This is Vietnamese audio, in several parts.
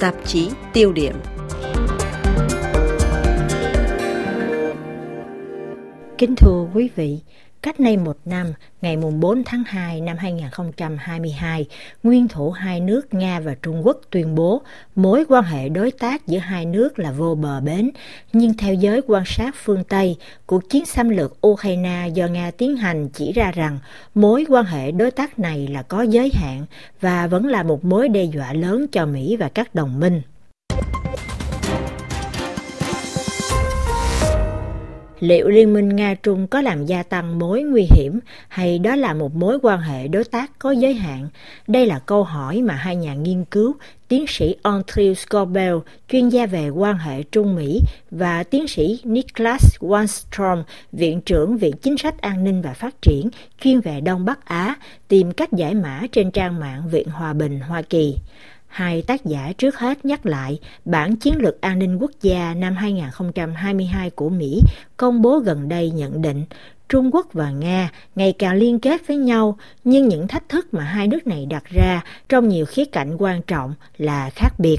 tạp chí tiêu điểm. Kính thưa quý vị, Cách nay một năm, ngày 4 tháng 2 năm 2022, nguyên thủ hai nước Nga và Trung Quốc tuyên bố mối quan hệ đối tác giữa hai nước là vô bờ bến. Nhưng theo giới quan sát phương Tây, cuộc chiến xâm lược Ukraine do Nga tiến hành chỉ ra rằng mối quan hệ đối tác này là có giới hạn và vẫn là một mối đe dọa lớn cho Mỹ và các đồng minh. Liệu liên minh Nga-Trung có làm gia tăng mối nguy hiểm hay đó là một mối quan hệ đối tác có giới hạn? Đây là câu hỏi mà hai nhà nghiên cứu, tiến sĩ Andrew Scobell, chuyên gia về quan hệ Trung Mỹ và tiến sĩ Niklas Wanstrom, viện trưởng Viện Chính sách An ninh và Phát triển, chuyên về Đông Bắc Á, tìm cách giải mã trên trang mạng Viện Hòa bình Hoa Kỳ. Hai tác giả trước hết nhắc lại bản chiến lược an ninh quốc gia năm 2022 của Mỹ công bố gần đây nhận định Trung Quốc và Nga ngày càng liên kết với nhau, nhưng những thách thức mà hai nước này đặt ra trong nhiều khía cạnh quan trọng là khác biệt.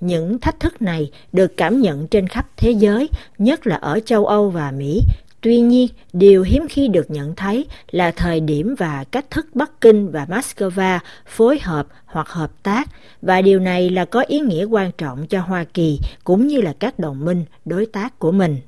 Những thách thức này được cảm nhận trên khắp thế giới, nhất là ở châu Âu và Mỹ, Tuy nhiên, điều hiếm khi được nhận thấy là thời điểm và cách thức Bắc Kinh và Moscow phối hợp hoặc hợp tác, và điều này là có ý nghĩa quan trọng cho Hoa Kỳ cũng như là các đồng minh, đối tác của mình.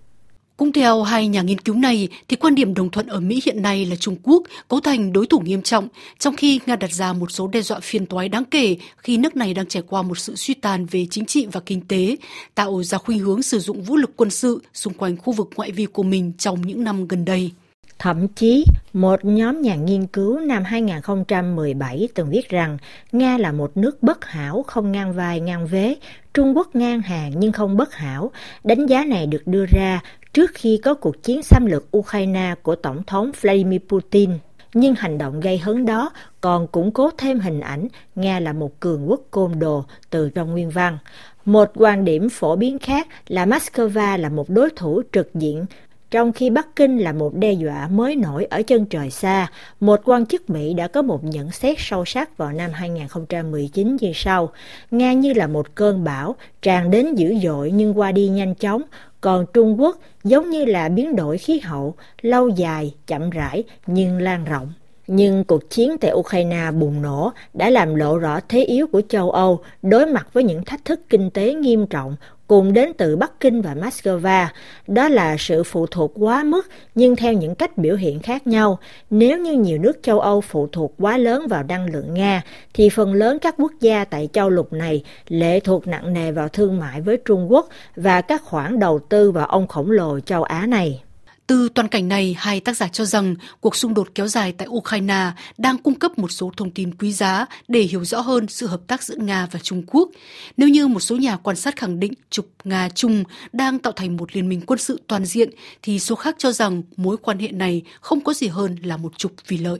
Cũng theo hai nhà nghiên cứu này, thì quan điểm đồng thuận ở Mỹ hiện nay là Trung Quốc cấu thành đối thủ nghiêm trọng, trong khi Nga đặt ra một số đe dọa phiền toái đáng kể khi nước này đang trải qua một sự suy tàn về chính trị và kinh tế, tạo ra khuynh hướng sử dụng vũ lực quân sự xung quanh khu vực ngoại vi của mình trong những năm gần đây. Thậm chí, một nhóm nhà nghiên cứu năm 2017 từng viết rằng Nga là một nước bất hảo không ngang vai ngang vế, Trung Quốc ngang hàng nhưng không bất hảo. Đánh giá này được đưa ra trước khi có cuộc chiến xâm lược Ukraine của Tổng thống Vladimir Putin. Nhưng hành động gây hấn đó còn củng cố thêm hình ảnh Nga là một cường quốc côn đồ từ trong nguyên văn. Một quan điểm phổ biến khác là Moscow là một đối thủ trực diện trong khi Bắc Kinh là một đe dọa mới nổi ở chân trời xa, một quan chức Mỹ đã có một nhận xét sâu sắc vào năm 2019 như sau. Nga như là một cơn bão, tràn đến dữ dội nhưng qua đi nhanh chóng, còn Trung Quốc giống như là biến đổi khí hậu, lâu dài, chậm rãi nhưng lan rộng. Nhưng cuộc chiến tại Ukraine bùng nổ đã làm lộ rõ thế yếu của châu Âu đối mặt với những thách thức kinh tế nghiêm trọng cùng đến từ Bắc Kinh và Moscow. Đó là sự phụ thuộc quá mức nhưng theo những cách biểu hiện khác nhau. Nếu như nhiều nước châu Âu phụ thuộc quá lớn vào năng lượng Nga, thì phần lớn các quốc gia tại châu lục này lệ thuộc nặng nề vào thương mại với Trung Quốc và các khoản đầu tư vào ông khổng lồ châu Á này. Từ toàn cảnh này, hai tác giả cho rằng cuộc xung đột kéo dài tại Ukraine đang cung cấp một số thông tin quý giá để hiểu rõ hơn sự hợp tác giữa Nga và Trung Quốc. Nếu như một số nhà quan sát khẳng định trục Nga-Trung đang tạo thành một liên minh quân sự toàn diện, thì số khác cho rằng mối quan hệ này không có gì hơn là một trục vì lợi.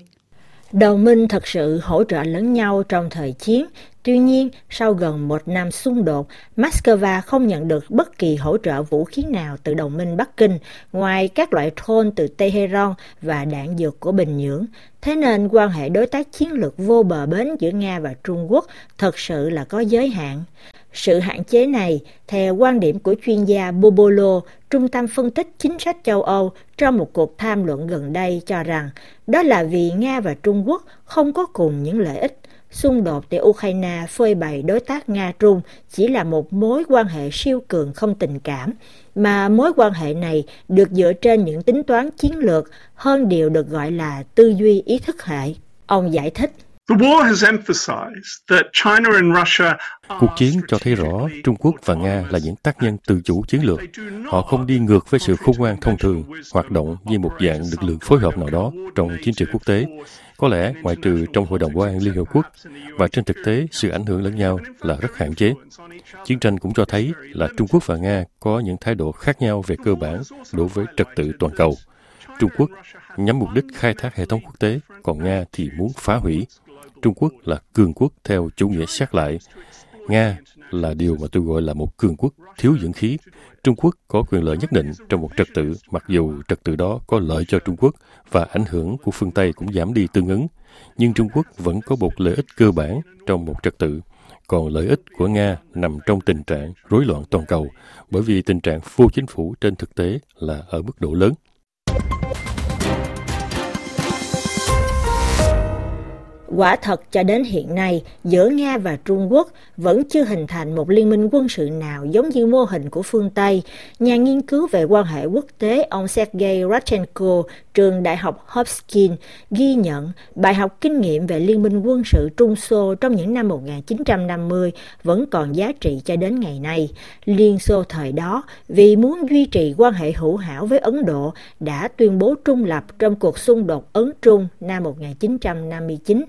Đồng minh thật sự hỗ trợ lẫn nhau trong thời chiến Tuy nhiên, sau gần một năm xung đột, Moscow không nhận được bất kỳ hỗ trợ vũ khí nào từ đồng minh Bắc Kinh, ngoài các loại thôn từ Tehran và đạn dược của Bình Nhưỡng. Thế nên quan hệ đối tác chiến lược vô bờ bến giữa Nga và Trung Quốc thật sự là có giới hạn. Sự hạn chế này, theo quan điểm của chuyên gia Bobolo, Trung tâm phân tích chính sách châu Âu trong một cuộc tham luận gần đây cho rằng đó là vì Nga và Trung Quốc không có cùng những lợi ích Xung đột tại Ukraine phơi bày đối tác Nga-Trung chỉ là một mối quan hệ siêu cường không tình cảm, mà mối quan hệ này được dựa trên những tính toán chiến lược hơn điều được gọi là tư duy ý thức hệ. Ông giải thích. Cuộc chiến cho thấy rõ Trung Quốc và Nga là những tác nhân tự chủ chiến lược. Họ không đi ngược với sự khôn ngoan thông thường, hoạt động như một dạng lực lượng phối hợp nào đó trong chiến trường quốc tế. Có lẽ ngoại trừ trong Hội đồng Bảo an Liên Hợp Quốc và trên thực tế sự ảnh hưởng lẫn nhau là rất hạn chế. Chiến tranh cũng cho thấy là Trung Quốc và Nga có những thái độ khác nhau về cơ bản đối với trật tự toàn cầu. Trung Quốc nhắm mục đích khai thác hệ thống quốc tế, còn Nga thì muốn phá hủy. Trung Quốc là cường quốc theo chủ nghĩa sát lại. Nga là điều mà tôi gọi là một cường quốc thiếu dưỡng khí. Trung Quốc có quyền lợi nhất định trong một trật tự, mặc dù trật tự đó có lợi cho Trung Quốc và ảnh hưởng của phương Tây cũng giảm đi tương ứng. Nhưng Trung Quốc vẫn có một lợi ích cơ bản trong một trật tự. còn lợi ích của Nga nằm trong tình trạng rối loạn toàn cầu, bởi vì tình trạng vô chính phủ trên thực tế là ở mức độ lớn. Quả thật cho đến hiện nay, giữa Nga và Trung Quốc vẫn chưa hình thành một liên minh quân sự nào giống như mô hình của phương Tây. Nhà nghiên cứu về quan hệ quốc tế ông Sergei rachenko trường Đại học Hopkins, ghi nhận bài học kinh nghiệm về liên minh quân sự Trung Xô trong những năm 1950 vẫn còn giá trị cho đến ngày nay. Liên Xô thời đó, vì muốn duy trì quan hệ hữu hảo với Ấn Độ, đã tuyên bố trung lập trong cuộc xung đột Ấn-Trung năm 1959.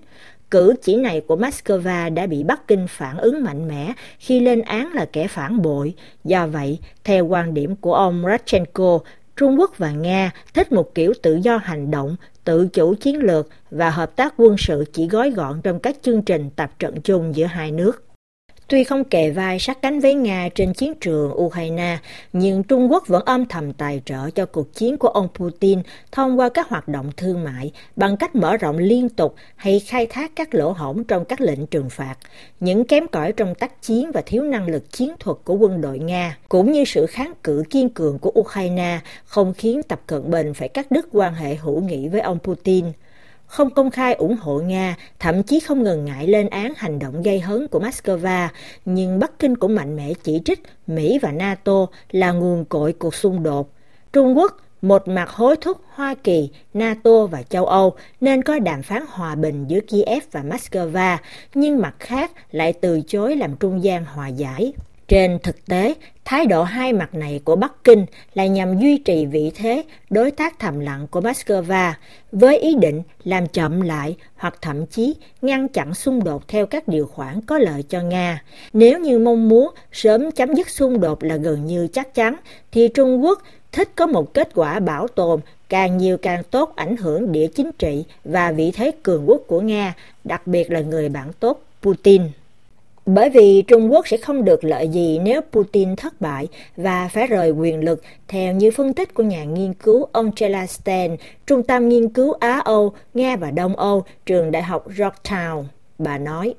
Cử chỉ này của Moscow đã bị Bắc Kinh phản ứng mạnh mẽ khi lên án là kẻ phản bội. Do vậy, theo quan điểm của ông Ratchenko, Trung Quốc và Nga thích một kiểu tự do hành động, tự chủ chiến lược và hợp tác quân sự chỉ gói gọn trong các chương trình tập trận chung giữa hai nước. Tuy không kề vai sát cánh với Nga trên chiến trường Ukraine, nhưng Trung Quốc vẫn âm thầm tài trợ cho cuộc chiến của ông Putin thông qua các hoạt động thương mại bằng cách mở rộng liên tục hay khai thác các lỗ hổng trong các lệnh trừng phạt. Những kém cỏi trong tác chiến và thiếu năng lực chiến thuật của quân đội Nga, cũng như sự kháng cự kiên cường của Ukraine không khiến Tập Cận Bình phải cắt đứt quan hệ hữu nghị với ông Putin không công khai ủng hộ Nga, thậm chí không ngần ngại lên án hành động gây hấn của Moscow, nhưng Bắc Kinh cũng mạnh mẽ chỉ trích Mỹ và NATO là nguồn cội cuộc xung đột. Trung Quốc một mặt hối thúc Hoa Kỳ, NATO và châu Âu nên có đàm phán hòa bình giữa Kiev và Moscow, nhưng mặt khác lại từ chối làm trung gian hòa giải. Trên thực tế, thái độ hai mặt này của Bắc Kinh là nhằm duy trì vị thế đối tác thầm lặng của Moscow với ý định làm chậm lại hoặc thậm chí ngăn chặn xung đột theo các điều khoản có lợi cho Nga. Nếu như mong muốn sớm chấm dứt xung đột là gần như chắc chắn, thì Trung Quốc thích có một kết quả bảo tồn càng nhiều càng tốt ảnh hưởng địa chính trị và vị thế cường quốc của Nga, đặc biệt là người bạn tốt Putin. Bởi vì Trung Quốc sẽ không được lợi gì nếu Putin thất bại và phải rời quyền lực, theo như phân tích của nhà nghiên cứu Angela Stein, Trung tâm Nghiên cứu Á-Âu, Nga và Đông Âu, trường Đại học Georgetown. Bà nói.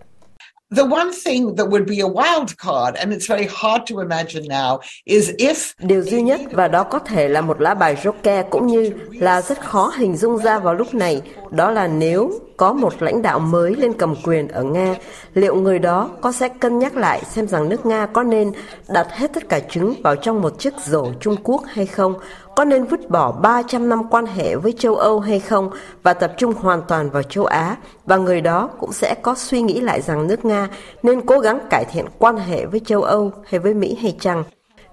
The one thing that would be a wild card, and it's very hard to imagine now, is if Điều duy nhất và đó có thể là một lá bài joker cũng như là rất khó hình dung ra vào lúc này, đó là nếu có một lãnh đạo mới lên cầm quyền ở Nga, liệu người đó có sẽ cân nhắc lại xem rằng nước Nga có nên đặt hết tất cả trứng vào trong một chiếc rổ Trung Quốc hay không, có nên vứt bỏ 300 năm quan hệ với châu Âu hay không? Và tập trung hoàn toàn vào châu Á, và người đó cũng sẽ có suy nghĩ lại rằng nước Nga nên cố gắng cải thiện quan hệ với châu Âu hay với Mỹ hay chăng.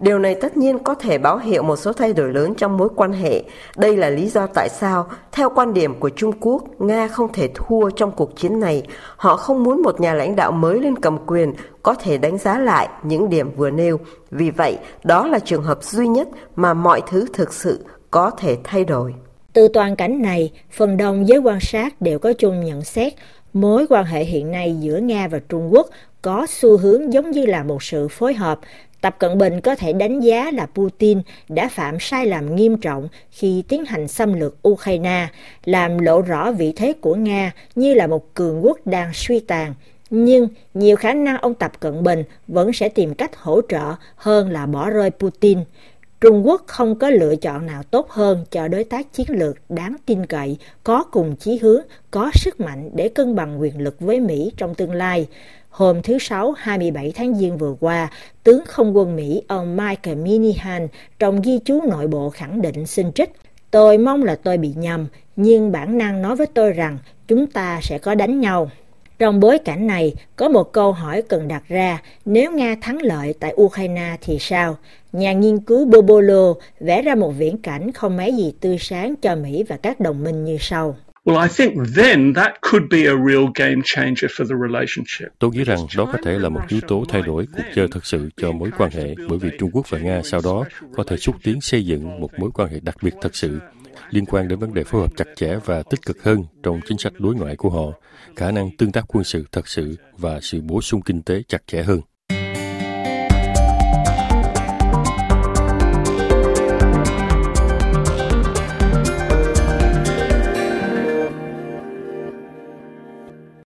Điều này tất nhiên có thể báo hiệu một số thay đổi lớn trong mối quan hệ. Đây là lý do tại sao, theo quan điểm của Trung Quốc, Nga không thể thua trong cuộc chiến này. Họ không muốn một nhà lãnh đạo mới lên cầm quyền có thể đánh giá lại những điểm vừa nêu. Vì vậy, đó là trường hợp duy nhất mà mọi thứ thực sự có thể thay đổi. Từ toàn cảnh này, phần đông giới quan sát đều có chung nhận xét mối quan hệ hiện nay giữa Nga và Trung Quốc có xu hướng giống như là một sự phối hợp Tập Cận Bình có thể đánh giá là Putin đã phạm sai lầm nghiêm trọng khi tiến hành xâm lược Ukraine, làm lộ rõ vị thế của Nga như là một cường quốc đang suy tàn. Nhưng nhiều khả năng ông Tập Cận Bình vẫn sẽ tìm cách hỗ trợ hơn là bỏ rơi Putin. Trung Quốc không có lựa chọn nào tốt hơn cho đối tác chiến lược đáng tin cậy, có cùng chí hướng, có sức mạnh để cân bằng quyền lực với Mỹ trong tương lai. Hôm thứ Sáu 27 tháng Giêng vừa qua, tướng không quân Mỹ ông Michael Minihan trong ghi chú nội bộ khẳng định xin trích. Tôi mong là tôi bị nhầm, nhưng bản năng nói với tôi rằng chúng ta sẽ có đánh nhau. Trong bối cảnh này, có một câu hỏi cần đặt ra, nếu Nga thắng lợi tại Ukraine thì sao? Nhà nghiên cứu Bobolo vẽ ra một viễn cảnh không mấy gì tươi sáng cho Mỹ và các đồng minh như sau. Well, I think then that could be a real game changer for the relationship. Tôi nghĩ rằng đó có thể là một yếu tố thay đổi cuộc chơi thực sự cho mối quan hệ bởi vì Trung Quốc và Nga sau đó có thể xúc tiến xây dựng một mối quan hệ đặc biệt thật sự liên quan đến vấn đề phối hợp chặt chẽ và tích cực hơn trong chính sách đối ngoại của họ, khả năng tương tác quân sự thật sự và sự bổ sung kinh tế chặt chẽ hơn.